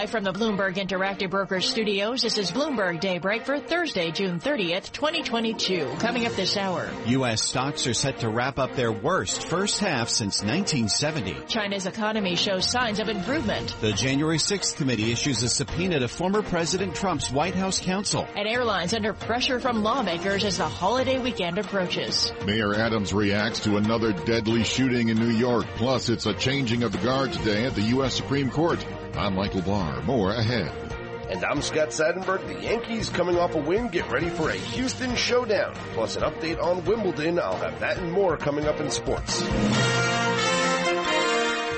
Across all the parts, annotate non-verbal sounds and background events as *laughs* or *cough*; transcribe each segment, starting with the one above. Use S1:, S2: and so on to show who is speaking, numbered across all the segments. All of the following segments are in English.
S1: Live from the Bloomberg Interactive Brokers studios, this is Bloomberg Daybreak for Thursday, June 30th, 2022. Coming up this hour.
S2: U.S. stocks are set to wrap up their worst first half since 1970.
S1: China's economy shows signs of improvement.
S2: The January 6th committee issues a subpoena to former President Trump's White House counsel.
S1: And airlines under pressure from lawmakers as the holiday weekend approaches.
S3: Mayor Adams reacts to another deadly shooting in New York. Plus, it's a changing of the guard today at the U.S. Supreme Court. I'm Michael Barr. More ahead.
S4: And I'm Scott Seidenberg. The Yankees coming off a win get ready for a Houston showdown. Plus an update on Wimbledon. I'll have that and more coming up in sports.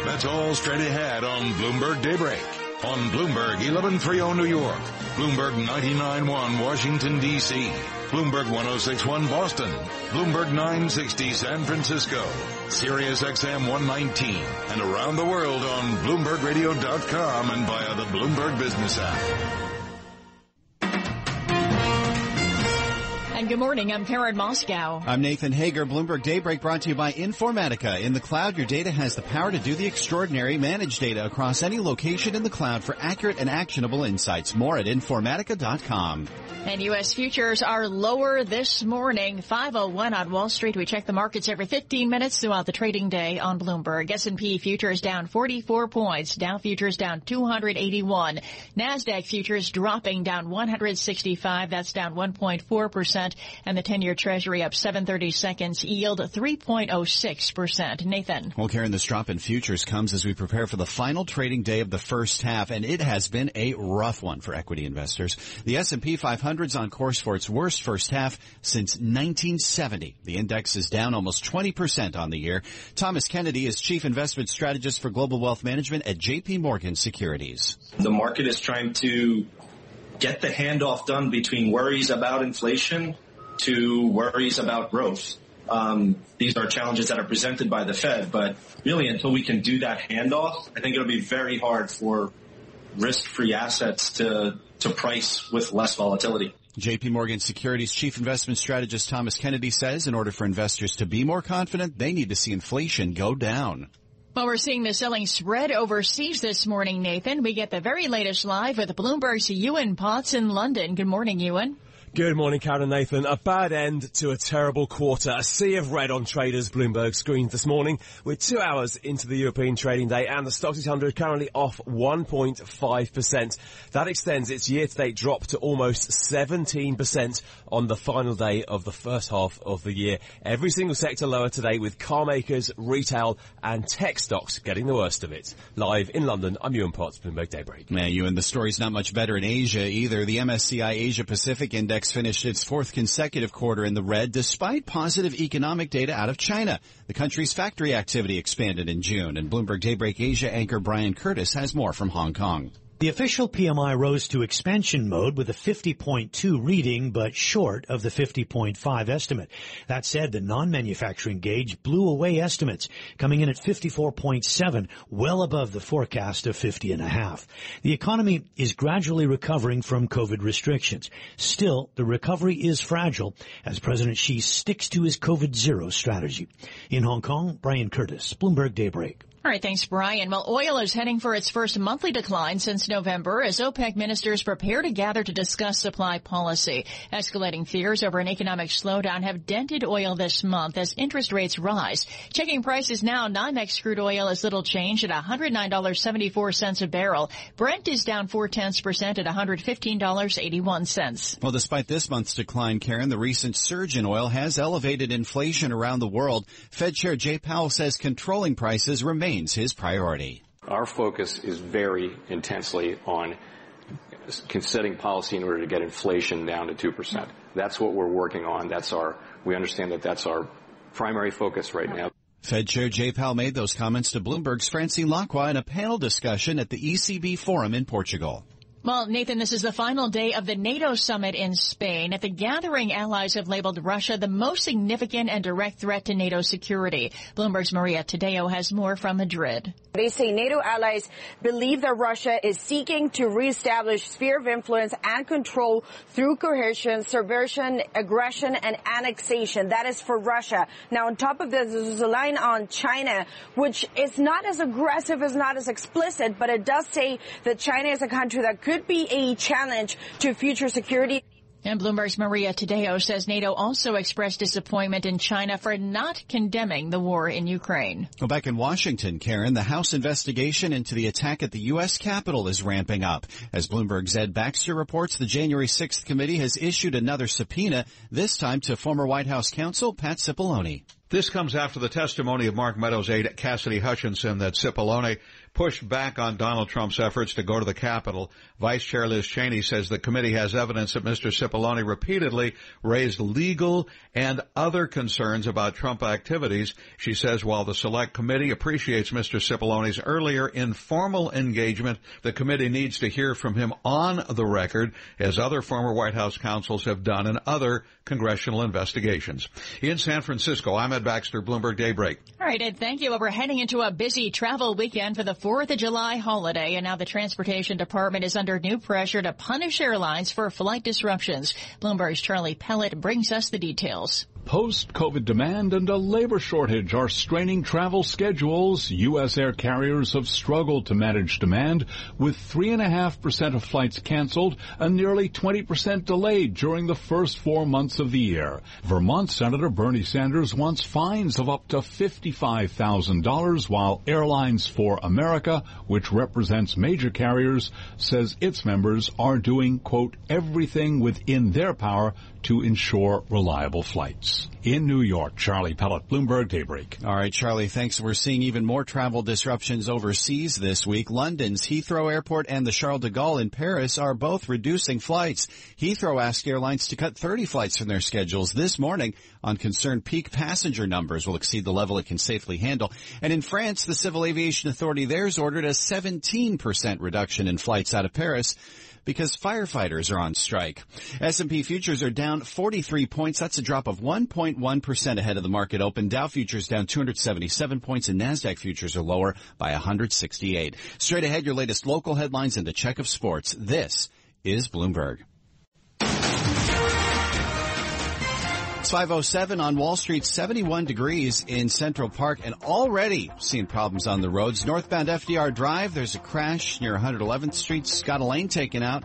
S5: That's all straight ahead on Bloomberg Daybreak. On Bloomberg 1130 New York, Bloomberg 991 Washington DC, Bloomberg 1061 Boston, Bloomberg 960 San Francisco, Sirius XM 119, and around the world on BloombergRadio.com and via the Bloomberg Business app.
S1: Good morning. I'm Karen Moskow.
S2: I'm Nathan Hager. Bloomberg Daybreak brought to you by Informatica. In the cloud, your data has the power to do the extraordinary. Manage data across any location in the cloud for accurate and actionable insights. More at Informatica.com.
S1: And U.S. futures are lower this morning. 501 on Wall Street. We check the markets every 15 minutes throughout the trading day on Bloomberg. S&P futures down 44 points. Dow futures down 281. NASDAQ futures dropping down 165. That's down 1.4% and the 10-year Treasury up 730 seconds, yield 3.06%. Nathan.
S2: Well, Karen, this drop in futures comes as we prepare for the final trading day of the first half, and it has been a rough one for equity investors. The S&P 500 is on course for its worst first half since 1970. The index is down almost 20% on the year. Thomas Kennedy is chief investment strategist for global wealth management at JP Morgan Securities.
S6: The market is trying to get the handoff done between worries about inflation to worries about growth. Um, these are challenges that are presented by the Fed, but really until we can do that handoff, I think it'll be very hard for risk-free assets to, to price with less volatility.
S2: JP Morgan Securities Chief Investment Strategist Thomas Kennedy says in order for investors to be more confident, they need to see inflation go down.
S1: Well, we're seeing the selling spread overseas this morning, Nathan. We get the very latest live with Bloomberg's Ewan Potts in London. Good morning, Ewan.
S7: Good morning, Karen Nathan. A bad end to a terrible quarter. A sea of red on traders' Bloomberg screens this morning. We're two hours into the European trading day and the Stoxx 600 currently off 1.5%. That extends its year-to-date drop to almost 17% on the final day of the first half of the year. Every single sector lower today with car makers, retail and tech stocks getting the worst of it. Live in London, I'm Ewan Potts, Bloomberg Daybreak.
S2: Man, Ewan, the story's not much better in Asia either. The MSCI Asia Pacific Index finished its fourth consecutive quarter in the red despite positive economic data out of China. The country's factory activity expanded in June and Bloomberg Daybreak Asia anchor Brian Curtis has more from Hong Kong.
S8: The official PMI rose to expansion mode with a 50.2 reading, but short of the 50.5 estimate. That said, the non-manufacturing gauge blew away estimates, coming in at 54.7, well above the forecast of 50 and a half. The economy is gradually recovering from COVID restrictions. Still, the recovery is fragile as President Xi sticks to his COVID zero strategy. In Hong Kong, Brian Curtis, Bloomberg Daybreak.
S1: All right, thanks, Brian. Well, oil is heading for its first monthly decline since November as OPEC ministers prepare to gather to discuss supply policy. Escalating fears over an economic slowdown have dented oil this month as interest rates rise. Checking prices now, NYMEX crude oil is little changed at $109.74 a barrel. Brent is down four tenths percent at $115.81.
S2: Well, despite this month's decline, Karen, the recent surge in oil has elevated inflation around the world. Fed Chair Jay Powell says controlling prices remain remains his priority.
S9: Our focus is very intensely on setting policy in order to get inflation down to 2%. That's what we're working on. That's our, we understand that that's our primary focus right now.
S2: Fed Chair Jay Powell made those comments to Bloomberg's Francine Lacqua in a panel discussion at the ECB Forum in Portugal.
S1: Well, Nathan, this is the final day of the NATO summit in Spain. At the gathering, allies have labeled Russia the most significant and direct threat to NATO security. Bloomberg's Maria Tadeo has more from Madrid.
S10: They say NATO allies believe that Russia is seeking to reestablish sphere of influence and control through coercion, subversion, aggression, and annexation. That is for Russia. Now, on top of this, there's a line on China, which is not as aggressive, is not as explicit, but it does say that China is a country that could could be a challenge to future security.
S1: And Bloomberg's Maria Tadeo says NATO also expressed disappointment in China for not condemning the war in Ukraine.
S2: Well, back in Washington, Karen, the House investigation into the attack at the U.S. Capitol is ramping up. As Bloomberg's Ed Baxter reports, the January 6th committee has issued another subpoena, this time to former White House counsel Pat Cipollone.
S11: This comes after the testimony of Mark Meadows aide Cassidy Hutchinson that Cipollone pushed back on Donald Trump's efforts to go to the Capitol. Vice Chair Liz Cheney says the committee has evidence that Mr. Cipollone repeatedly raised legal and other concerns about Trump activities. She says while the select committee appreciates Mr. Cipollone's earlier informal engagement, the committee needs to hear from him on the record as other former White House counsels have done in other congressional investigations. In San Francisco, I'm Ed Baxter, Bloomberg Daybreak.
S1: All right, Ed, thank you. Well, we're heading into a busy travel weekend for the 4th of July holiday, and now the Transportation Department is under new pressure to punish airlines for flight disruptions. Bloomberg's Charlie Pellet brings us the details.
S12: Post-COVID demand and a labor shortage are straining travel schedules. U.S. air carriers have struggled to manage demand with 3.5% of flights canceled and nearly 20% delayed during the first four months of the year. Vermont Senator Bernie Sanders wants fines of up to $55,000 while Airlines for America, which represents major carriers, says its members are doing, quote, everything within their power to ensure reliable flights. In New York, Charlie Pellet, Bloomberg Daybreak.
S2: All right, Charlie, thanks. We're seeing even more travel disruptions overseas this week. London's Heathrow Airport and the Charles de Gaulle in Paris are both reducing flights. Heathrow asked airlines to cut 30 flights from their schedules this morning on concern peak passenger numbers will exceed the level it can safely handle. And in France, the Civil Aviation Authority there has ordered a 17% reduction in flights out of Paris because firefighters are on strike. S&P futures are down 43 points. That's a drop of 1.1% ahead of the market open. Dow futures down 277 points and NASDAQ futures are lower by 168. Straight ahead, your latest local headlines and a check of sports. This is Bloomberg. It's 507 on Wall Street, 71 degrees in Central Park, and already seeing problems on the roads. Northbound FDR Drive, there's a crash near 111th Street. Scott Lane taken out.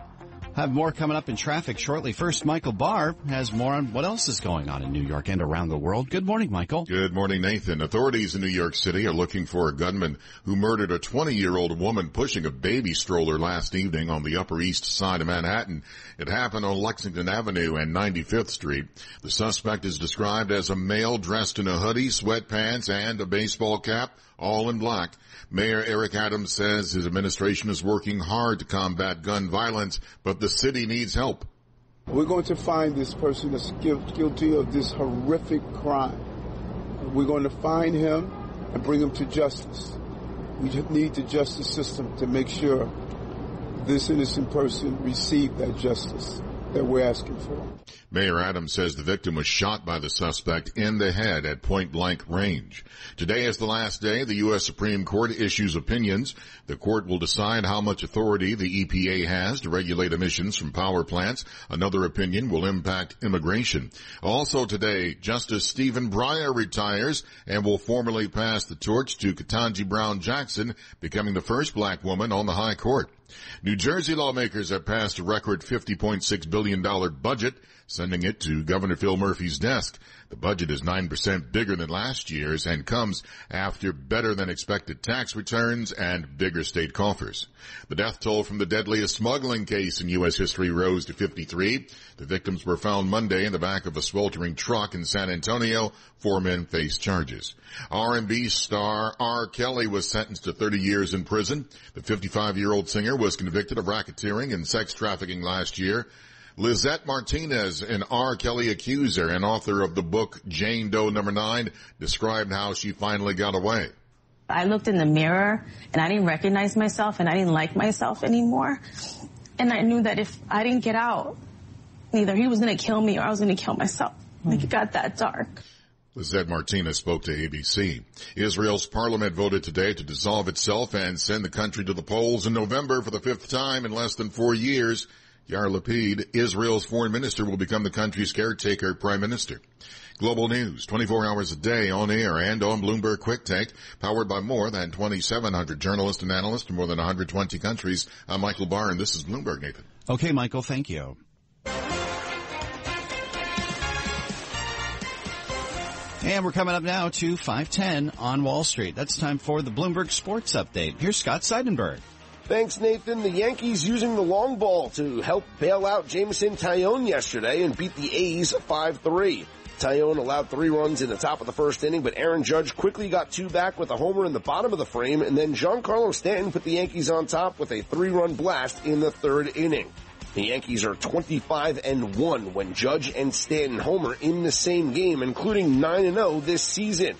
S2: Have more coming up in traffic shortly. First, Michael Barr has more on what else is going on in New York and around the world. Good morning, Michael.
S3: Good morning, Nathan. Authorities in New York City are looking for a gunman who murdered a 20-year-old woman pushing a baby stroller last evening on the Upper East Side of Manhattan. It happened on Lexington Avenue and 95th Street. The suspect is described as a male dressed in a hoodie, sweatpants, and a baseball cap, all in black. Mayor Eric Adams says his administration is working hard to combat gun violence, but the city needs help.
S13: We're going to find this person that's guilty of this horrific crime. We're going to find him and bring him to justice. We need the justice system to make sure this innocent person receive that justice that we're asking for.
S3: Mayor Adams says the victim was shot by the suspect in the head at point blank range. Today is the last day the U.S. Supreme Court issues opinions. The court will decide how much authority the EPA has to regulate emissions from power plants. Another opinion will impact immigration. Also today, Justice Stephen Breyer retires and will formally pass the torch to Ketanji Brown Jackson, becoming the first black woman on the high court. New Jersey lawmakers have passed a record $50.6 billion budget, sending it to Governor Phil Murphy's desk. The budget is 9% bigger than last year's and comes after better than expected tax returns and bigger state coffers. The death toll from the deadliest smuggling case in U.S. history rose to 53. The victims were found Monday in the back of a sweltering truck in San Antonio. Four men face charges. R&B star R. Kelly was sentenced to 30 years in prison. The 55-year-old singer was convicted of racketeering and sex trafficking last year. Lizette Martinez, an R. Kelly accuser and author of the book Jane Doe Number Nine, described how she finally got away.
S14: I looked in the mirror and I didn't recognize myself and I didn't like myself anymore. And I knew that if I didn't get out, either he was going to kill me or I was going to kill myself. Like it got that dark.
S3: Lizette Martinez spoke to ABC. Israel's parliament voted today to dissolve itself and send the country to the polls in November for the fifth time in less than four years. Yair Lapid, Israel's foreign minister, will become the country's caretaker prime minister. Global news, 24 hours a day on air and on Bloomberg Quick Take, powered by more than 2,700 journalists and analysts in more than 120 countries. I'm Michael Barr, and this is Bloomberg, Nathan.
S2: Okay, Michael, thank you. And we're coming up now to 510 on Wall Street. That's time for the Bloomberg Sports Update. Here's Scott Seidenberg.
S4: Thanks, Nathan. The Yankees using the long ball to help bail out Jameson Taillon yesterday and beat the A's 5-3. Taillon allowed three runs in the top of the first inning, but Aaron Judge quickly got two back with a homer in the bottom of the frame, and then Giancarlo Stanton put the Yankees on top with a three-run blast in the third inning. The Yankees are 25 and 1 when Judge and Stanton homer in the same game, including 9 and 0 this season.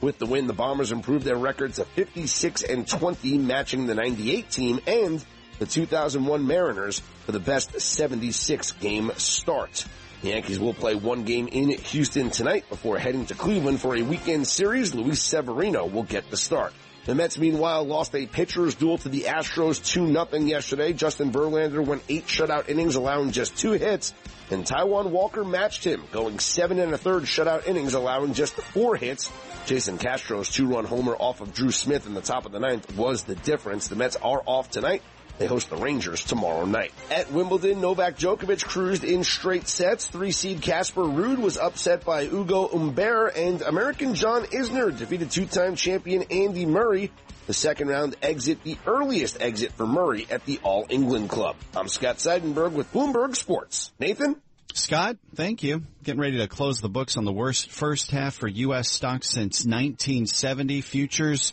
S4: With the win, the Bombers improved their record to 56 and 20, matching the 98 team and the 2001 Mariners for the best 76 game start. The Yankees will play one game in Houston tonight before heading to Cleveland for a weekend series. Luis Severino will get the start. The Mets, meanwhile, lost a pitcher's duel to the Astros 2-0 yesterday. Justin Verlander went eight shutout innings, allowing just two hits, and Taijuan Walker matched him, going seven and a third shutout innings, allowing just four hits. Jason Castro's two-run homer off of Drew Smith in the top of the ninth was the difference. The Mets are off tonight. They host the Rangers tomorrow night. At Wimbledon, Novak Djokovic cruised in straight sets. Three seed Casper Ruud was upset by Ugo Humbert and American John Isner defeated two-time champion Andy Murray. The second round exit, the earliest exit for Murray at the All England Club. I'm Scott Seidenberg with Bloomberg Sports. Nathan?
S2: Scott, thank you. Getting ready to close the books on the worst first half for U.S. stocks since 1970. Futures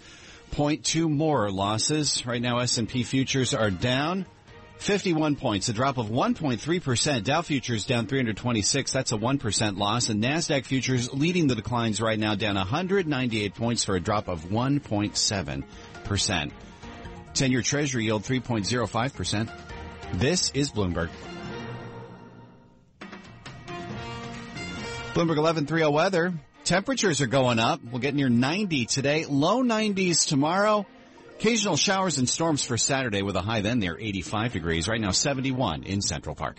S2: 0.2 more losses. Right now S&P futures are down 51 points, a drop of 1.3%. Dow futures down 326. That's a 1% loss. And NASDAQ futures leading the declines right now down 198 points for a drop of 1.7%. 10 year treasury yield 3.05%. This is Bloomberg. Bloomberg 1130 weather. Temperatures are going up. We'll get near 90 today. Low 90s tomorrow. Occasional showers and storms for Saturday with a high then near 85 degrees. Right now 71 in Central Park.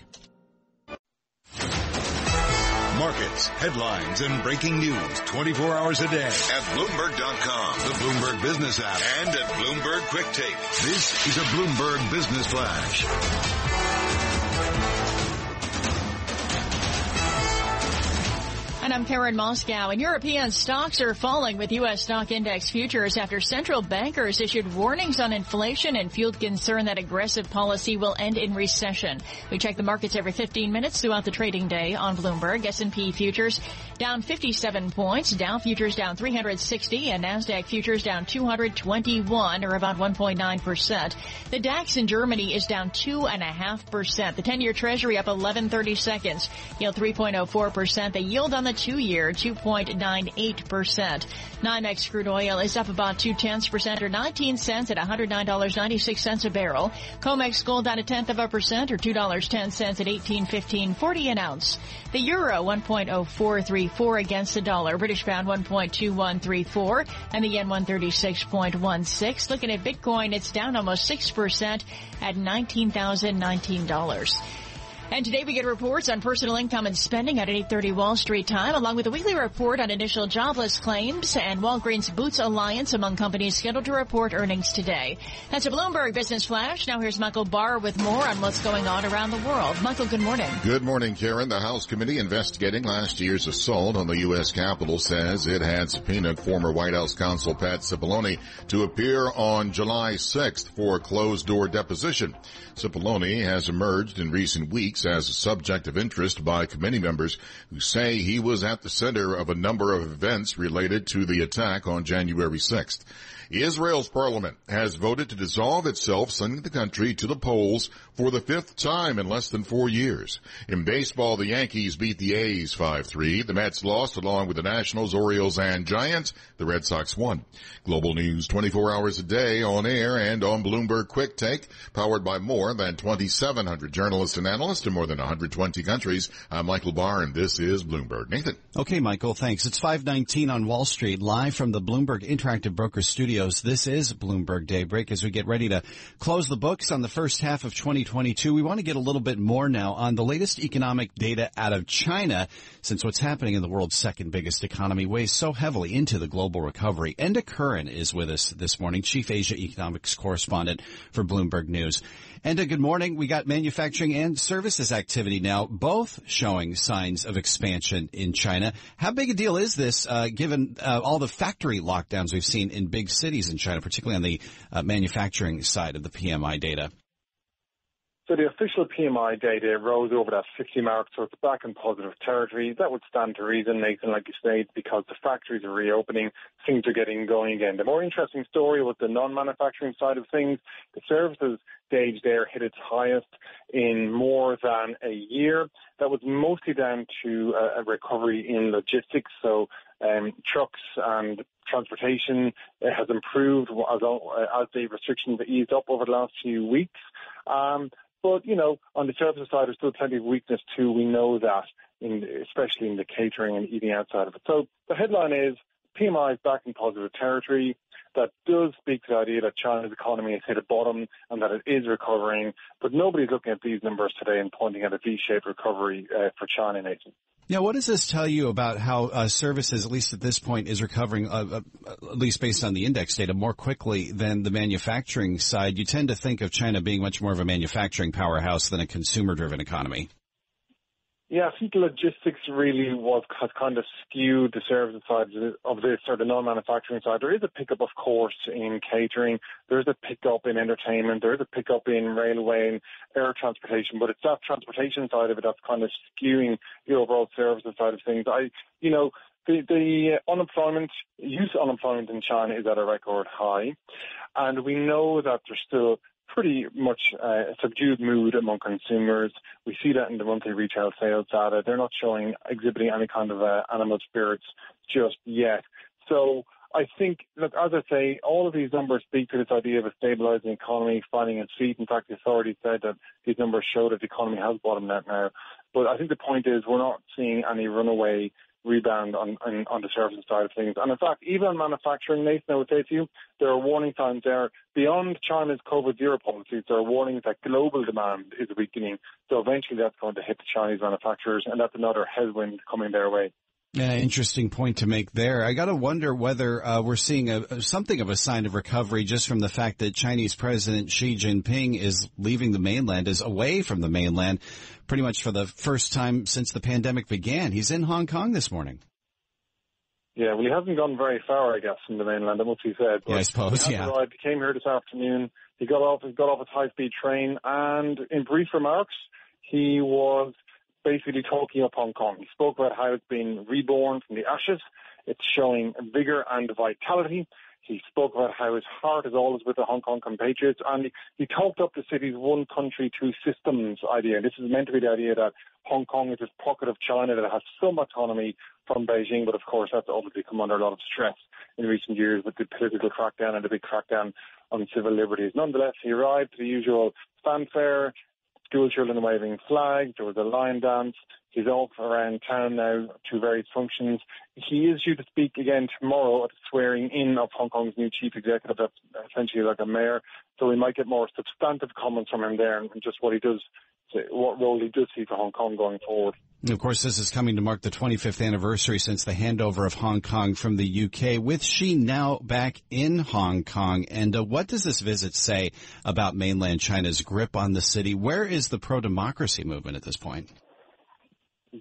S5: Markets, headlines, and breaking news 24 hours a day at Bloomberg.com, the Bloomberg Business app, and at Bloomberg Quick Take. This is a Bloomberg Business Flash.
S1: And I'm Karen Moskow. And European stocks are falling with U.S. stock index futures after central bankers issued warnings on inflation and fueled concern that aggressive policy will end in recession. We check the markets every 15 minutes throughout the trading day on Bloomberg. S&P futures down 57 points. Dow futures down 360 and NASDAQ futures down 221 or about 1.9%. The DAX in Germany is down 2.5%. The 10-year treasury up 1130 seconds. Yield 3.04%. The yield on the two-year 2.98%. NYMEX crude oil is up about two tenths percent or 19 cents at $109.96 a barrel. COMEX gold down a tenth of a percent or $2.10 at 18.15.40 an ounce. The euro 1.0434 against the dollar. British pound 1.2134 and the yen 136.16. Looking at Bitcoin, it's down almost 6% at $19,019. And today we get reports on personal income and spending at 8.30 Wall Street time, along with a weekly report on initial jobless claims and Walgreens Boots Alliance among companies scheduled to report earnings today. That's a Bloomberg Business Flash. Now here's Michael Barr with more on what's going on around the world. Michael, good morning.
S3: Good morning, Karen. The House committee investigating last year's assault on the U.S. Capitol says it had subpoenaed former White House counsel Pat Cipollone to appear on July 6th for a closed-door deposition. Cipollone has emerged in recent weeks as a subject of interest by committee members who say he was at the center of a number of events related to the attack on January 6th. Israel's parliament has voted to dissolve itself, sending the country to the polls for the fifth time in less than four years. In baseball, the Yankees beat the A's 5-3. The Mets lost along with the Nationals, Orioles, and Giants. The Red Sox won. Global news 24 hours a day on air and on Bloomberg Quick Take, powered by more than 2,700 journalists and analysts in more than 120 countries. I'm Michael Barr, and this is Bloomberg. Nathan.
S2: Okay, Michael, thanks. It's 519 on Wall Street, live from the Bloomberg Interactive Broker Studios. This is Bloomberg Daybreak as we get ready to close the books on the first half of 2022. We want to get a little bit more now on the latest economic data out of China, since what's happening in the world's second biggest economy weighs so heavily into the global recovery. Enda Curran is with us this morning, Chief Asia Economics Correspondent for Bloomberg News. Enda, good morning. We got manufacturing and services activity now, both showing signs of expansion in China. How big a deal is this, uh, given uh, all the factory lockdowns we've seen in big cities in China, particularly on the uh, manufacturing side of the PMI data?
S15: So the official PMI data rose over that 50 mark, so it's back in positive territory. That would stand to reason, Nathan, like you say, because the factories are reopening, things are getting going again. The more interesting story was the non-manufacturing side of things. The services stage there hit its highest in more than a year. That was mostly down to a, recovery in logistics, so um, trucks and transportation has improved as, as the restrictions eased up over the last few weeks. Um, but, you know, on the services side, there's still plenty of weakness too. We know that, in, especially in the catering and eating out side of it. So the headline is PMI is back in positive territory. That does speak to the idea that China's economy has hit a bottom and that it is recovering. But nobody's looking at these numbers today and pointing at a V-shaped recovery uh, for China, Nathan.
S2: Now, what does this tell you about how uh, services, at least at this point, is recovering, uh, uh, at least based on the index data, more quickly than the manufacturing side? You tend to think of China being much more of a manufacturing powerhouse than a consumer-driven economy.
S15: Yeah, I think logistics really was has kind of skewed the services side of this or the non-manufacturing side. There is a pickup, of course, in catering. There is a pickup in entertainment. There is a pickup in railway and air transportation, but it's that transportation side of it that's kind of skewing the overall services side of things. I, you know, the, the unemployment, youth unemployment in China is at a record high, and we know that there's still pretty much uh, a subdued mood among consumers. We see that in the monthly retail sales data. They're not showing, exhibiting any kind of uh, animal spirits just yet. So I think, look, as I say, all of these numbers speak to this idea of a stabilizing economy finding its feet. In fact, the authorities said that these numbers show that the economy has bottomed out now. But I think the point is we're not seeing any runaway rebound on, on, on the services side of things. And in fact, even manufacturing, Nathan, I would say to you, there are warning signs there. Beyond China's COVID zero policies, there are warnings that global demand is weakening. So eventually that's going to hit the Chinese manufacturers, and that's another headwind coming their way.
S2: Yeah, interesting point to make there. I got to wonder whether uh, we're seeing a, something of a sign of recovery just from the fact that Chinese President Xi Jinping is leaving the mainland, is away from the mainland, pretty much for the first time since the pandemic began. He's in Hong Kong this morning.
S15: Yeah, well, he hasn't gone very far, I guess, from the mainland. That must be said.
S2: But yeah, I suppose.
S15: He
S2: yeah.
S15: Arrived, he came here this afternoon. He got off. He got off a high-speed train, and in brief remarks, he was basically talking up Hong Kong. He spoke about how it's been reborn from the ashes. It's showing vigor and vitality. He spoke about how his heart is always with the Hong Kong compatriots, and he, he talked up the city's one country, two systems idea. This is meant to be the idea that Hong Kong is this pocket of China that has some autonomy from Beijing, but of course that's obviously come under a lot of stress in recent years with the political crackdown and the big crackdown on civil liberties. Nonetheless, he arrived to the usual fanfare, school children waving flags. There was a lion dance. He's off around town now to various functions. He is due to speak again tomorrow at the swearing in of Hong Kong's new chief executive. That's essentially like a mayor. So we might get more substantive comments from him there and just what he does, what role he does see for Hong Kong going forward.
S2: Of course, this is coming to mark the 25th anniversary since the handover of Hong Kong from the UK, with Xi now back in Hong Kong. And uh, what does this visit say about mainland China's grip on the city? Where is the pro-democracy movement at this point?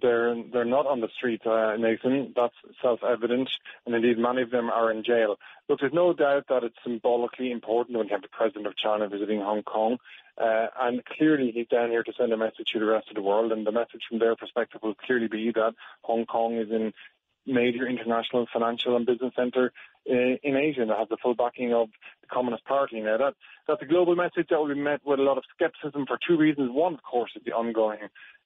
S15: They're they're not on the street, uh, Nathan. That's self-evident, and indeed many of them are in jail. Look, there's no doubt that it's symbolically important when you have the president of China visiting Hong Kong, uh, and clearly he's down here to send a message to the rest of the world. And the message from their perspective will clearly be that Hong Kong is in major international financial and business center. uh, in Asia that have the full backing of the Communist Party. Now that that's a global message that will be met with a lot of skepticism for two reasons. One, of course, is the ongoing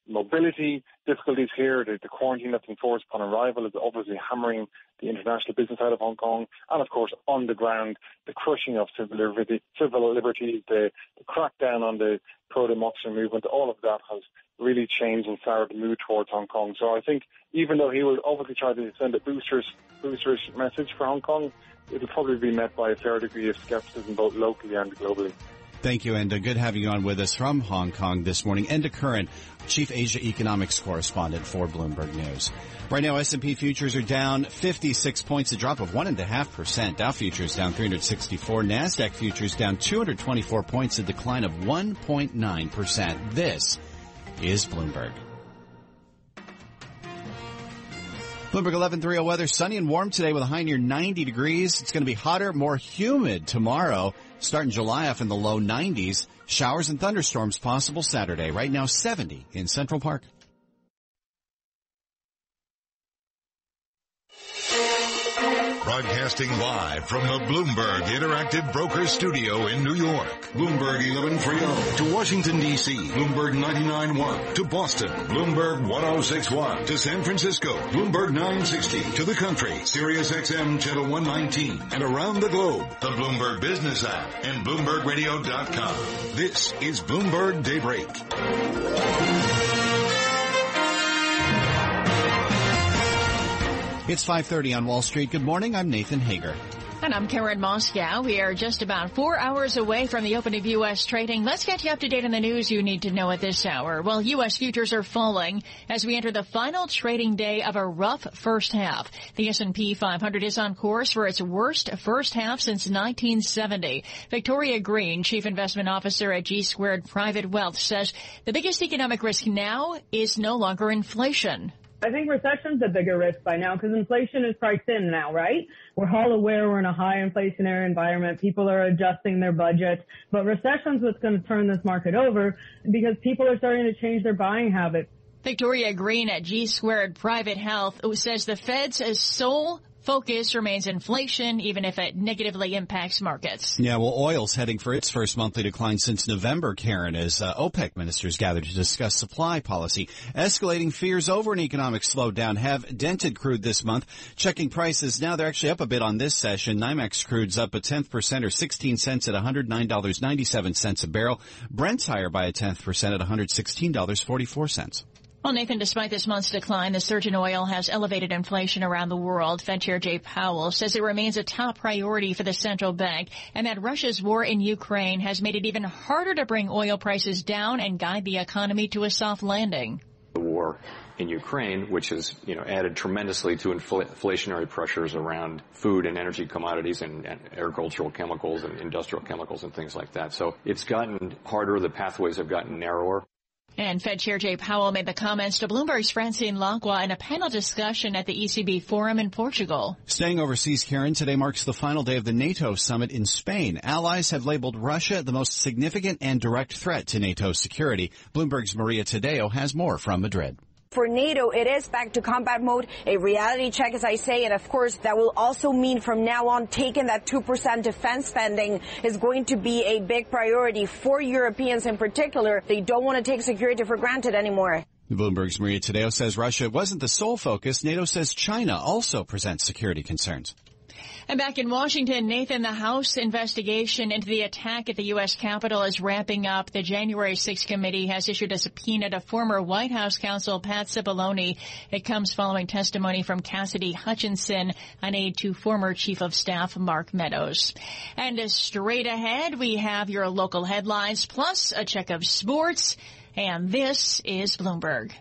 S15: mobility difficulties here. The, the quarantine that's enforced upon arrival is obviously hammering the international business out of Hong Kong. And of course, on the ground, the crushing of civil, liberty, civil liberties, the, the crackdown on the pro-democracy movement, all of that has really changed and soured the mood towards Hong Kong. So I think even though he will obviously try to send a boosters, boosters message for Hong Kong, it'll probably be met by a fair degree of skepticism both locally and globally.
S2: Thank you, Enda. Good having you on with us from Hong Kong this morning. Enda Curran, Chief Asia Economics Correspondent for Bloomberg News. Right now, S&P futures are down 56 points, a drop of 1.5%. Dow futures down 364. NASDAQ futures down 224 points, a decline of 1.9%. This is Bloomberg. Bloomberg 1130 weather, sunny and warm today with a high near 90 degrees. It's going to be hotter, more humid tomorrow, starting July off in the low 90s. Showers and thunderstorms possible Saturday. Right now 70 in Central Park.
S5: Broadcasting live from the Bloomberg Interactive Broker Studio in New York. Bloomberg 1130 to Washington, D.C. Bloomberg 99.1 to Boston. Bloomberg 1061 to San Francisco. Bloomberg 960 to the country. Sirius XM Channel 119 and around the globe. The Bloomberg Business app and BloombergRadio.com. This is Bloomberg Daybreak.
S2: It's 5.30 on Wall Street. Good morning. I'm Nathan Hager.
S1: And I'm Karen Moskow. We are just about four hours away from the open of U.S. trading. Let's get you up to date on the news you need to know at this hour. Well, U.S. futures are falling as we enter the final trading day of a rough first half. The S&P 500 is on course for its worst first half since 1970. Victoria Greene, Chief Investment Officer at G Squared Private Wealth, says the biggest economic risk now is no longer inflation.
S16: I think recession's a bigger risk by now because inflation is priced in now, right? We're all aware we're in a high inflationary environment. People are adjusting their budgets, but recession's what's going to turn this market over because people are starting to change their buying habits.
S1: Victoria Greene at G Squared Private Wealth says the Fed's sole focus remains inflation, even if it negatively impacts markets.
S2: Yeah, well, oil's heading for its first monthly decline since November, Karen, as uh, OPEC ministers gather to discuss supply policy. Escalating fears over an economic slowdown have dented crude this month. Checking prices now, they're actually up a bit on this session. NYMEX crude's up a tenth percent or 16 cents at $109.97 a barrel. Brent's higher by a tenth percent at $116.44.
S1: Well, Nathan, despite this month's decline, the surge in oil has elevated inflation around the world. Fed Chair Jay Powell says it remains a top priority for the central bank and that Russia's war in Ukraine has made it even harder to bring oil prices down and guide the economy to a soft landing.
S9: The war in Ukraine, which has you know added tremendously to infl- inflationary pressures around food and energy commodities and, and, agricultural chemicals and industrial chemicals and things like that. So it's gotten harder. The pathways have gotten narrower.
S1: And Fed Chair Jay Powell made the comments to Bloomberg's Francine Lacqua in a panel discussion at the ECB forum in Portugal.
S2: Staying overseas, Karen, today marks the final day of the NATO summit in Spain. Allies have labeled Russia the most significant and direct threat to NATO's security. Bloomberg's Maria Tadeo has more from Madrid
S10: for NATO, it is back to combat mode, a reality check, as I say. And of course, that will also mean from now on, taking that 2% defense spending is going to be a big priority for Europeans in particular. They don't want to take security for granted anymore.
S2: Bloomberg's Maria Tadeo says Russia wasn't the sole focus. NATO says China also presents security concerns.
S1: And back in Washington, Nathan, the House investigation into the attack at the U.S. Capitol is ramping up. The January 6th committee has issued a subpoena to former White House counsel Pat Cipollone. It comes following testimony from Cassidy Hutchinson, an aide to former Chief of Staff Mark Meadows. And straight ahead, we have your local headlines plus a check of sports. And this is Bloomberg.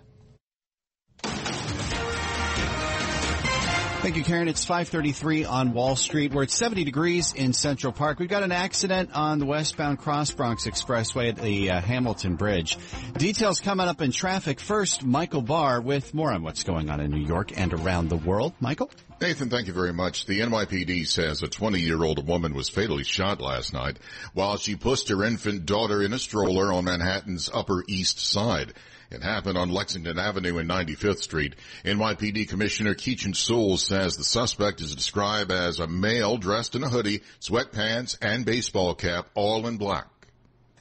S2: Thank you, Karen. It's 533 on Wall Street. We're at 70 degrees in Central Park. We've got an accident on the westbound Cross Bronx Expressway at the uh, Hamilton Bridge. Details coming up in traffic. First, Michael Barr with more on what's going on in New York and around the world. Michael?
S3: Nathan, thank you very much. The NYPD says a 20-year-old woman was fatally shot last night while she pushed her infant daughter in a stroller on Manhattan's Upper East Side. It happened on Lexington Avenue and 95th Street. NYPD Commissioner Keechant Sewell says the suspect is described as a male dressed in a hoodie, sweatpants, and baseball cap, all in black.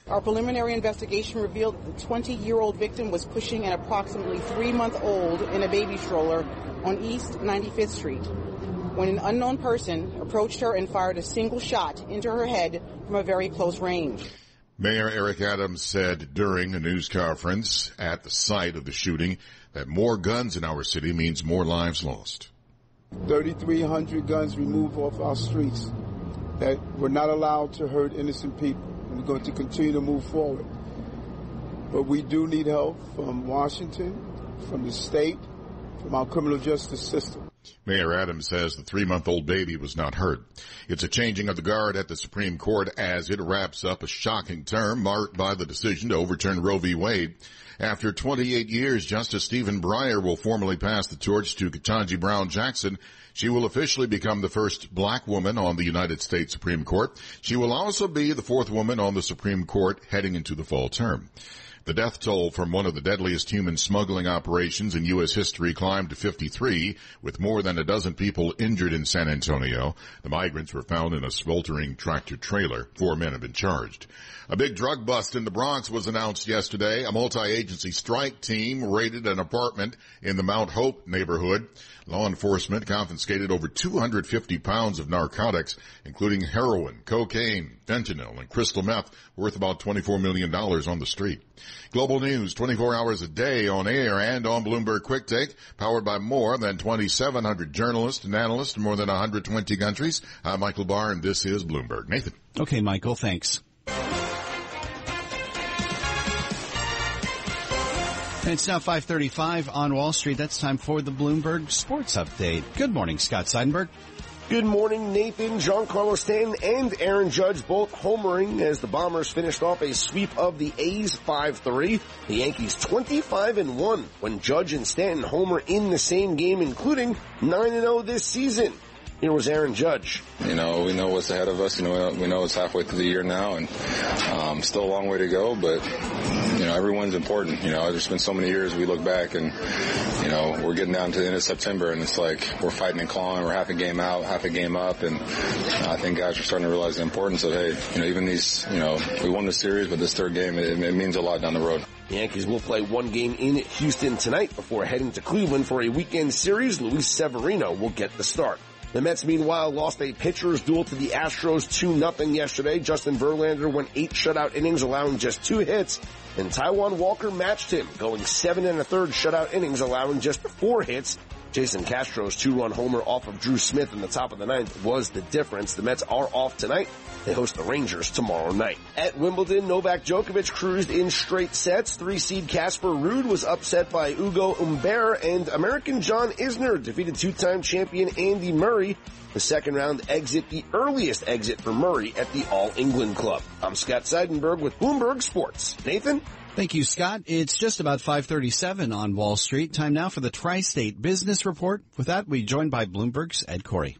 S17: Our preliminary investigation revealed the 20-year-old victim was pushing an approximately three-month-old in a baby stroller on East 95th Street when an unknown person approached her and fired a single shot into her head from a very close range.
S3: Mayor Eric Adams said during a news conference at the site of the shooting that more guns in our city means more lives lost.
S13: 3,300 guns removed off our streets that were not allowed to hurt innocent people. We're going to continue to move forward. But we do need help from Washington, from the state, from our criminal justice system.
S3: Mayor Adams says the three-month-old baby was not hurt. It's a changing of the guard at the Supreme Court as it wraps up a shocking term marked by the decision to overturn Roe v. Wade. After 28 years, Justice Stephen Breyer will formally pass the torch to Ketanji Brown Jackson. She will officially become the first black woman on the United States Supreme Court. She will also be the fourth woman on the Supreme Court heading into the fall term. The death toll from one of the deadliest human smuggling operations in U.S. history climbed to 53, with more than a dozen people injured in San Antonio. The migrants were found in a sweltering tractor trailer. Four men have been charged. A big drug bust in the Bronx was announced yesterday. A multi-agency strike team raided an apartment in the Mount Hope neighborhood. Law enforcement confiscated over 250 pounds of narcotics, including heroin, cocaine, fentanyl, and crystal meth worth about $24 million on the street. Global news 24 hours a day on air and on Bloomberg Quick Take, powered by more than 2,700 journalists and analysts in more than 120 countries. I'm Michael Barr and this is Bloomberg. Nathan.
S2: Okay, Michael, thanks. It's now 535 on Wall Street. That's time for the Bloomberg Sports Update. Good morning, Scott Seidenberg.
S4: Good morning, Nathan. Giancarlo Stanton and Aaron Judge both homering as the Bombers finished off a sweep of the A's 5-3. The Yankees 25 and 1 when Judge and Stanton homer in the same game, including 9-0 this season. Here was Aaron Judge.
S18: You know, we know what's ahead of us. You know, we know it's halfway through the year now, and um, still a long way to go. But you know, everyone's important. You know, there's been so many years we look back, and you know, we're getting down to the end of September, and it's like we're fighting and clawing. We're half a game out, half a game up, and I think guys are starting to realize the importance of hey, you know, even these, you know, we won the series, but this third game, it, it means a lot down the road.
S4: The Yankees will play one game in Houston tonight before heading to Cleveland for a weekend series. Luis Severino will get the start. The Mets, meanwhile, lost a pitcher's duel to the Astros 2-0 yesterday. Justin Verlander went eight shutout innings, allowing just two hits, and Taijuan Walker matched him, going seven and a third shutout innings, allowing just four hits. Jason Castro's two-run homer off of Drew Smith in the top of the ninth was the difference. The Mets are off tonight. They host the Rangers tomorrow night. At Wimbledon, Novak Djokovic cruised in straight sets. Three seed Casper Ruud was upset by Ugo Humbert and American John Isner defeated two-time champion Andy Murray. The second round exit, the earliest exit for Murray at the All England Club. I'm Scott Seidenberg with Bloomberg Sports. Nathan?
S2: Thank you, Scott. It's just about 537 on Wall Street. Time now for the Tri-State Business Report. With that, we joined by Bloomberg's Ed Corey.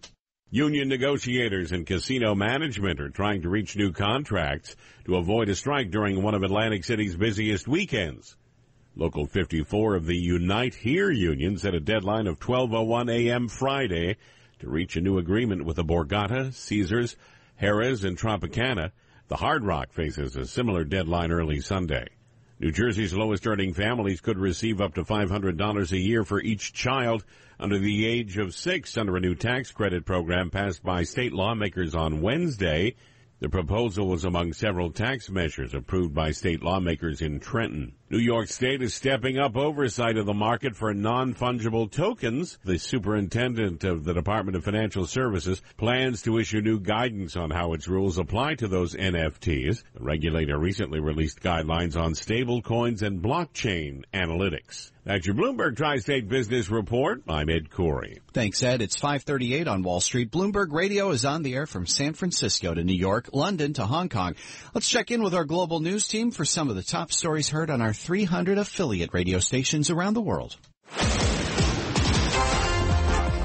S19: Union negotiators and casino management are trying to reach new contracts to avoid a strike during one of Atlantic City's busiest weekends. Local 54 of the Unite Here union set a deadline of 12:01 a.m. Friday to reach a new agreement with the Borgata, Caesars, Harrah's, and Tropicana. The Hard Rock faces a similar deadline early Sunday. New Jersey's lowest earning families could receive up to $500 a year for each child under the age of six under a new tax credit program passed by state lawmakers on Wednesday. The proposal was among several tax measures approved by state lawmakers in Trenton. New York State is stepping up oversight of the market for non-fungible tokens. The superintendent of the Department of Financial Services plans to issue new guidance on how its rules apply to those NFTs. The regulator recently released guidelines on stable coins and blockchain analytics. That's your Bloomberg Tri-State Business Report. I'm Ed Corey.
S2: Thanks, Ed. It's 538 on Wall Street. Bloomberg Radio is on the air from San Francisco to New York, London to Hong Kong. Let's check in with our global news team for some of the top stories heard on our 300 affiliate radio stations around the world.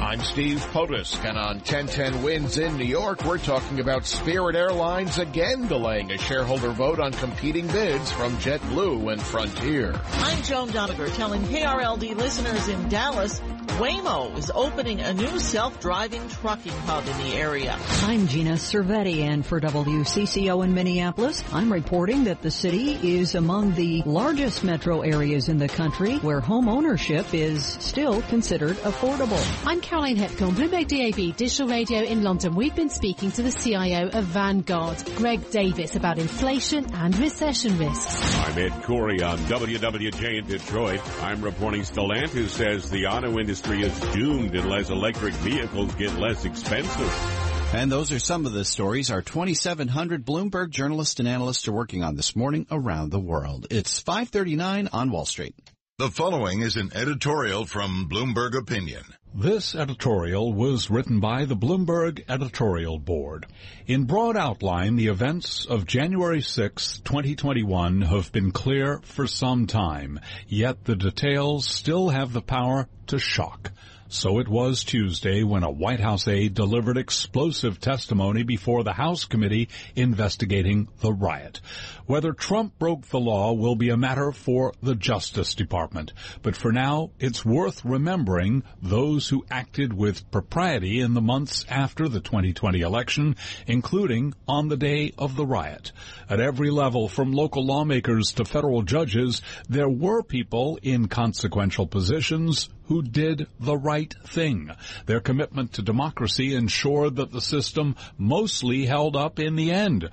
S20: I'm Steve Potusk, and on 1010 Wins in New York, we're talking about Spirit Airlines again delaying a shareholder vote on competing bids from JetBlue and Frontier.
S21: I'm Joan Doniger telling KRLD listeners in Dallas Waymo is opening a new self-driving trucking hub in the area.
S22: I'm Gina Cervetti, and for WCCO in Minneapolis, I'm reporting that the city is among the largest metro areas in the country where home ownership is still considered affordable.
S23: I'm Caroline Hepcombe, Bloomberg DAB Digital Radio in London. We've been speaking to the CIO of Vanguard, Greg Davis, about inflation and recession risks.
S19: I'm Ed Corey on WWJ in Detroit. I'm reporting Stellantis says the auto industry is doomed unless electric vehicles get less expensive.
S2: And those are some of the stories our 2,700 Bloomberg journalists and analysts are working on this morning around the world. It's 539 on Wall Street.
S5: The following is an editorial from Bloomberg Opinion.
S12: This editorial was written by the Bloomberg Editorial Board. In broad outline, the events of January 6, 2021 have been clear for some time, yet the details still have the power to shock. So it was Tuesday when a White House aide delivered explosive testimony before the House committee investigating the riot. Whether Trump broke the law will be a matter for the Justice Department, but for now it's worth remembering those who acted with propriety in the months after the 2020 election, including on the day of the riot. At every level, from local lawmakers to federal judges, there were people in consequential positions who did the right thing. Their commitment to democracy ensured that the system mostly held up in the end.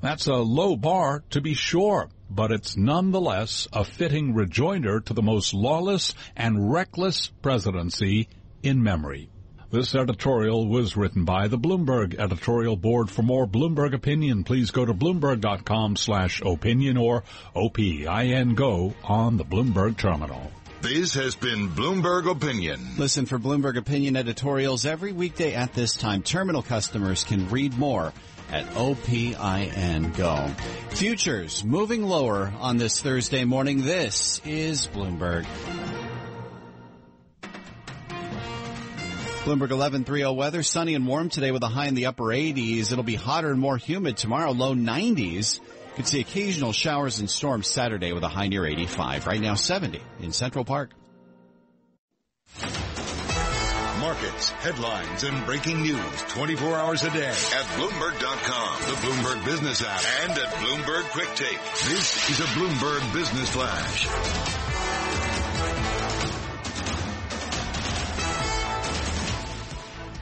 S12: That's a low bar to be sure, but it's nonetheless a fitting rejoinder to the most lawless and reckless presidency in memory. This editorial was written by the Bloomberg editorial board. For more Bloomberg opinion, please go to bloomberg.com slash opinion or O-P-I-N go on the Bloomberg terminal.
S5: This has been Bloomberg Opinion.
S2: Listen for Bloomberg Opinion editorials every weekday at this time. Terminal customers can read more at OPIN Go. Futures moving lower on this Thursday morning. This is Bloomberg. Bloomberg 1130 weather, sunny and warm today with a high in the upper 80s. It'll be hotter and more humid tomorrow, low 90s. Could see occasional showers and storms Saturday with a high near 85. Right now 70 in Central Park.
S5: Markets, headlines, and breaking news 24 hours a day at Bloomberg.com, the Bloomberg Business app, and at Bloomberg Quick Take. This is a Bloomberg Business Flash.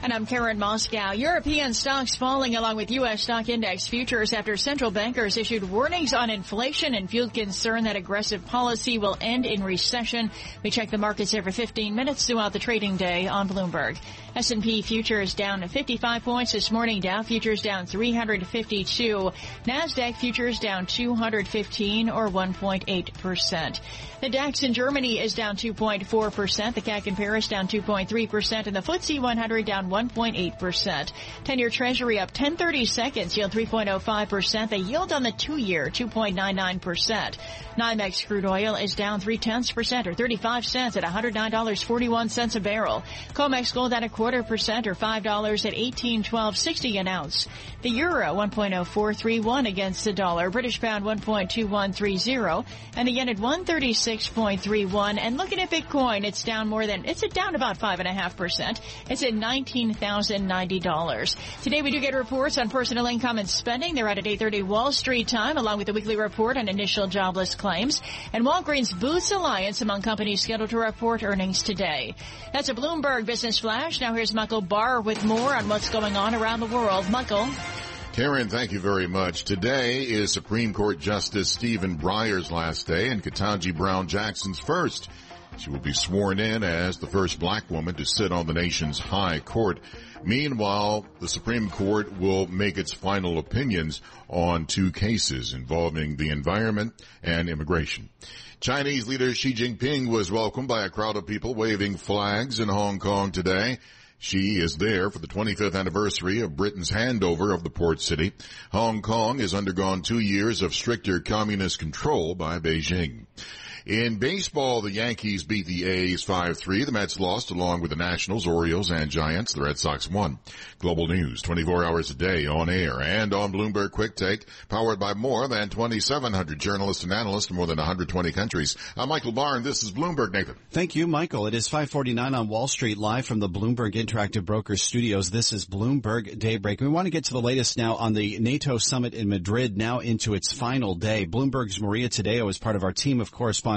S1: And I'm Karen Moskow. European stocks falling along with U.S. stock index futures after central bankers issued warnings on inflation and fueled concern that aggressive policy will end in recession. We check the markets every 15 minutes throughout the trading day on Bloomberg. S&P futures down 55 points this morning. Dow futures down 352. NASDAQ futures down 215 or 1.8%. The DAX in Germany is down 2.4%. The CAC in Paris down 2.3% and the FTSE 100 down 1.8%. 10-year treasury up 1030 seconds, yield 3.05%. The yield on the two-year 2.99%. NYMEX crude oil is down 3 tenths percent or 35 cents at $109.41 a barrel. COMEX gold at a quarter percent or $5 at 18.1260 an ounce. The euro 1.0431 against the dollar. British pound 1.2130 and the yen at 136.31. And looking at Bitcoin, it's down more than, it's down about 5.5%. It's at $19,090. Today we do get reports on personal income and spending. They're out at 8.30 Wall Street time along with the weekly report on initial jobless claims. And Walgreens Boots Alliance among companies scheduled to report earnings today. That's a Bloomberg Business Flash. Now here's Michael Barr with more on what's going on around the world. Michael.
S3: Karen, thank you very much. Today is Supreme Court Justice Stephen Breyer's last day and Ketanji Brown Jackson's first. She will be sworn in as the first black woman to sit on the nation's high court. Meanwhile, the Supreme Court will make its final opinions on two cases involving the environment and immigration. Chinese leader Xi Jinping was welcomed by a crowd of people waving flags in Hong Kong today. She is there for the 25th anniversary of Britain's handover of the port city. Hong Kong has undergone two years of stricter communist control by Beijing. In baseball, the Yankees beat the A's 5-3. The Mets lost along with the Nationals, Orioles, and Giants. The Red Sox won. Global news 24 hours a day on air and on Bloomberg Quick Take, powered by more than 2,700 journalists and analysts in more than 120 countries. I'm Michael Barr. This is Bloomberg, Nathan.
S2: Thank you, Michael. It is 549 on Wall Street live from the Bloomberg Interactive Brokers studios. This is Bloomberg Daybreak. We want to get to the latest now on the NATO summit in Madrid, now into its final day. Bloomberg's Maria Tadeo is part of our team of correspondents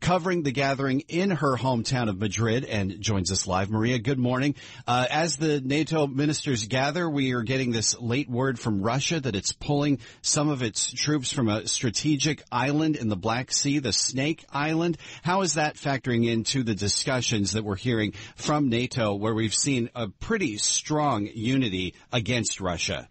S2: covering the gathering in her hometown of Madrid and joins us live. Maria, good morning. Uh, as the NATO ministers gather, we are getting this late word from Russia that it's pulling some of its troops from a strategic island in the Black Sea, the Snake Island. How is that factoring into the discussions that we're hearing from NATO where we've seen a pretty strong unity against Russia?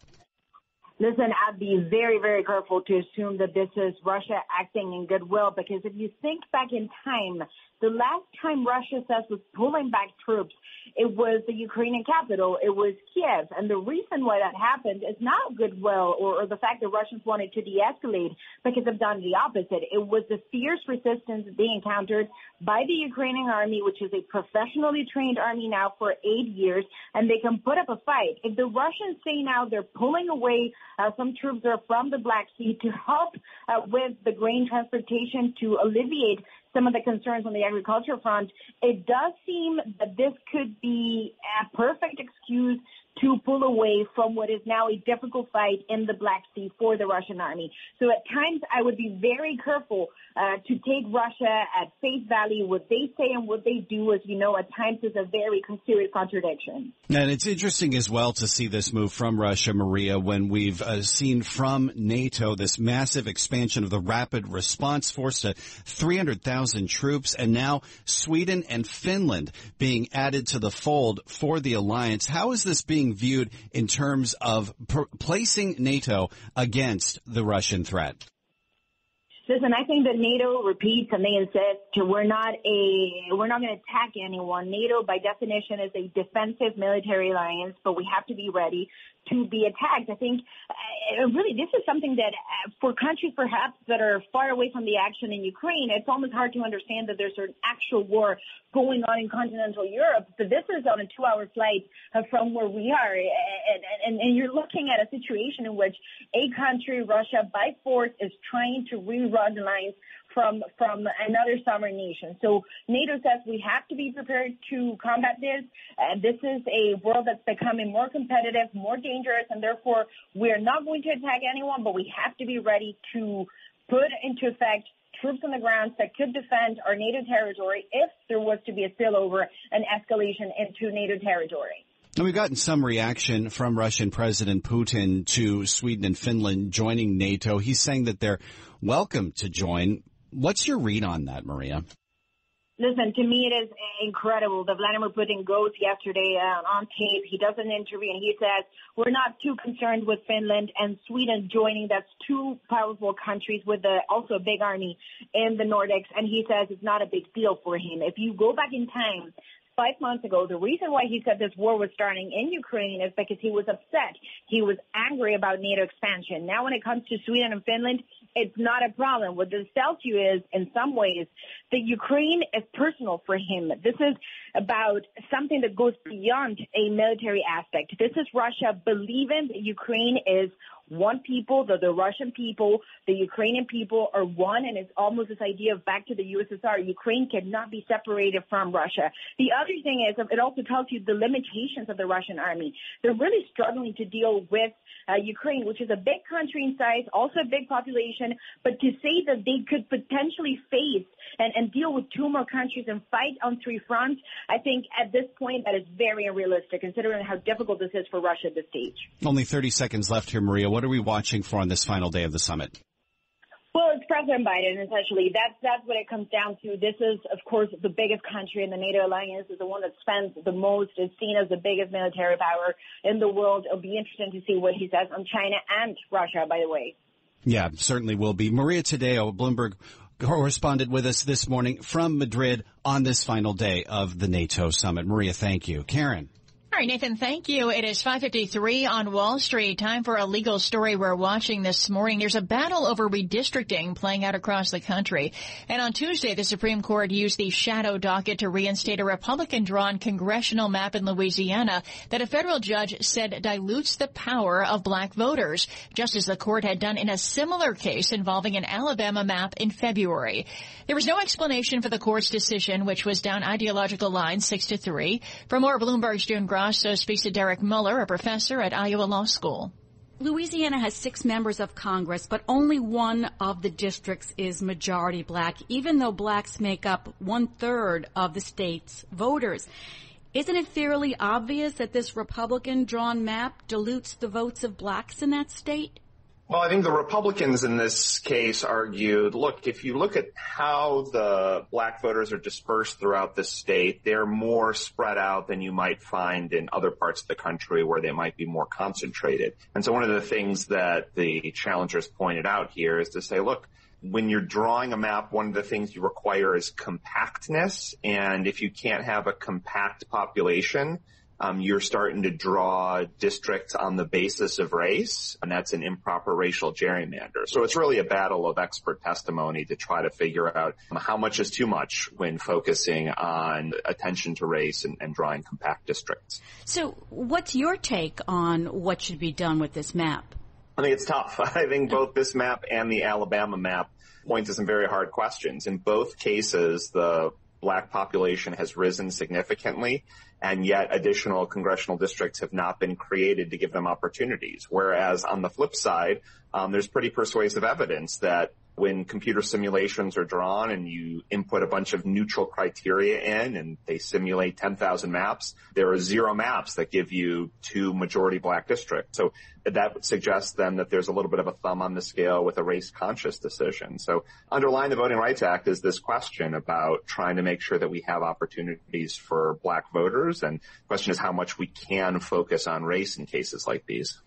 S24: Listen, I'd be very, very careful to assume that this is Russia acting in goodwill because if you think back in time, the last time Russia says was pulling back troops, it was the Ukrainian capital. It was Kiev. And the reason why that happened is not goodwill or, or the fact that Russians wanted to de-escalate because they've done the opposite. It was the fierce resistance they encountered by the Ukrainian army, which is a professionally trained army now for eight years, and they can put up a fight. If the Russians say now they're pulling away uh, some troops are from the Black Sea to help uh, with the grain transportation to alleviate some of the concerns on the agriculture front, it does seem that this could be a perfect excuse to pull away from what is now a difficult fight in the Black Sea for the Russian army. So at times I would be very careful uh, to take Russia at face value. What they say and what they do, as you know, at times is a very serious contradiction.
S2: And it's interesting as well to see this move from Russia, Maria, when we've uh, seen from NATO this massive expansion of the Rapid Response Force to 300,000 troops, and now Sweden and Finland being added to the fold for the alliance. How is this being being viewed in terms of placing NATO against the Russian threat?
S24: Listen, I think that NATO repeats and they insist we're not a we're not going to attack anyone. NATO, by definition, is a defensive military alliance, but we have to be ready to be attacked. I think uh, really this is something that uh, for countries perhaps that are far away from the action in Ukraine, it's almost hard to understand that there's an actual war going on in continental Europe. But this is on a two-hour flight uh, from where we are, and, and, and you're looking at a situation in which a country, Russia, by force, is trying to rerun lines from from another sovereign nation. So NATO says we have to be prepared to combat this. Uh, this is a world that's becoming more competitive, more dangerous, and therefore we are not going to attack anyone, but we have to be ready to put into effect troops on the ground that could defend our NATO territory if there was to be a spillover and escalation into NATO territory.
S2: And we've gotten some reaction from Russian President Putin to Sweden and Finland joining NATO. He's saying that they're welcome to join, What's your read on that, Maria?
S24: Listen, to me it is incredible that Vladimir Putin goes yesterday uh, on tape. He does an interview and he says, we're not too concerned with Finland and Sweden joining. That's two powerful countries with a, also a big army in the Nordics. And he says it's not a big deal for him. If you go back in time, five months ago, the reason why he said this war was starting in Ukraine is because he was upset. He was angry about NATO expansion. Now when it comes to Sweden and Finland, it's not a problem. What this tells you is, in some ways, that Ukraine is personal for him. This is about something that goes beyond a military aspect. This is Russia believing that Ukraine is one people, the, the Russian people, the Ukrainian people are one, and it's almost this idea of back to the USSR. Ukraine cannot be separated from Russia. The other thing is, it also tells you the limitations of the Russian army. They're really struggling to deal with uh, Ukraine, which is a big country in size, also a big population, but to say that they could potentially face and, and deal with two more countries and fight on three fronts, I think at this point that is very unrealistic considering how difficult this is for Russia at this stage.
S2: Only 30 seconds left here, Maria. What are we watching for on this final day of the summit?
S24: Well, it's President Biden, essentially. That's, that's what it comes down to. This is, of course, the biggest country in the NATO alliance, is the one that spends the most, is seen as the biggest military power in the world. It'll be interesting to see what he says on China and Russia, by the way.
S2: Yeah, certainly will be. Maria Tadeo, Bloomberg corresponded with us this morning from Madrid on this final day of the NATO summit. Maria, thank you. Karen.
S1: All right, Nathan, thank you. It is 553 on Wall Street. Time for a legal story we're watching this morning. There's a battle over redistricting playing out across the country. And on Tuesday, the Supreme Court used the shadow docket to reinstate a Republican-drawn congressional map in Louisiana that a federal judge said dilutes the power of black voters, just as the court had done in a similar case involving an Alabama map in February. There was no explanation for the court's decision, which was down ideological lines 6 to 3. For more, Bloomberg's June Grasso speaks to Derek Muller, a professor at Iowa Law School.
S25: Louisiana has six members of Congress, but only one of the districts is majority black, even though blacks make up one third of the state's voters. Isn't it fairly obvious that this Republican drawn map dilutes the votes of blacks in that state?
S26: Well, I think the Republicans in this case argued, look, if you look at how the black voters are dispersed throughout the state, they're more spread out than you might find in other parts of the country where they might be more concentrated. And so one of the things that the challengers pointed out here is to say, look, when you're drawing a map, one of the things you require is compactness. And if you can't have a compact population, um, you're starting to draw districts on the basis of race, and that's an improper racial gerrymander. So it's really a battle of expert testimony to try to figure out how much is too much when focusing on attention to race and, and drawing compact districts.
S25: So what's your take on what should be done with this map?
S26: I think it's tough. *laughs* I think both this map and the Alabama map point to some very hard questions. In both cases, the black population has risen significantly, and yet additional congressional districts have not been created to give them opportunities. Whereas on the flip side, um, there's pretty persuasive evidence that when computer simulations are drawn and you input a bunch of neutral criteria in and they simulate 10,000 maps, there are zero maps that give you two majority black districts. So that suggests then that there's a little bit of a thumb on the scale with a race conscious decision. So underlying the Voting Rights Act is this question about trying to make sure that we have opportunities for black voters. And the question is how much we can focus on race in cases like these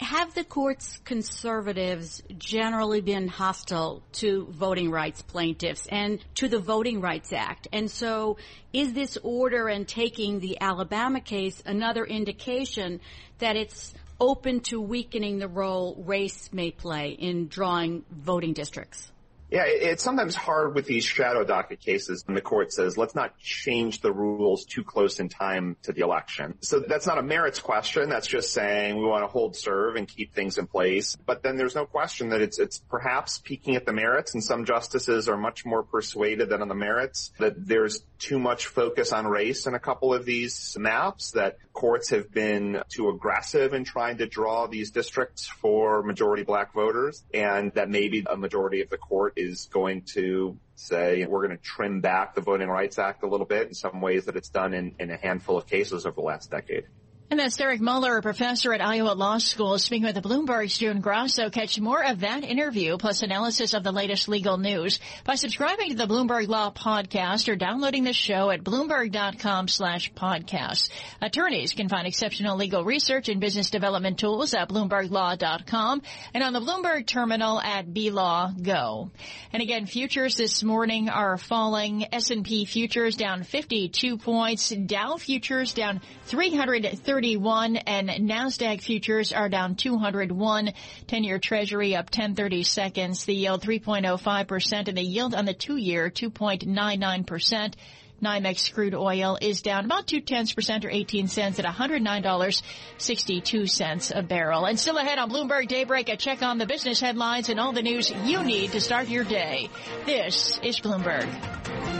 S25: have the court's conservatives generally been hostile to voting rights plaintiffs and to the Voting Rights Act? And so is this order and taking the Alabama case another indication that it's open to weakening the role race may play in drawing voting districts?
S26: Yeah, it's sometimes hard with these shadow docket cases when the court says, let's not change the rules too close in time to the election. So that's not a merits question. That's just saying we want to hold serve and keep things in place. But then there's no question that it's, it's perhaps peeking at the merits and some justices are much more persuaded than on the merits that there's too much focus on race in a couple of these maps that courts have been too aggressive in trying to draw these districts for majority black voters and that maybe a majority of the court is going to say we're going to trim back the Voting Rights Act a little bit in some ways that it's done in, in a handful of cases over the last decade.
S1: And that's Derek Muller, a professor at Iowa Law School, speaking with the Bloomberg's June Grasso. Catch more of that interview plus analysis of the latest legal news by subscribing to the Bloomberg Law podcast or downloading the show at bloomberg.com slash podcasts. Attorneys can find exceptional legal research and business development tools at bloomberglaw.com and on the Bloomberg terminal at BLaw Go. And again, futures this morning are falling. S&P futures down 52 points. Dow futures down 330 31 and NASDAQ futures are down 201. 10 year treasury up 1030 seconds. The yield 3.05% and the yield on the two year 2.99%. NYMEX crude oil is down about two tenths percent or 18 cents at $109.62 a barrel. And still ahead on Bloomberg Daybreak, a check on the business headlines and all the news you need to start your day. This is Bloomberg.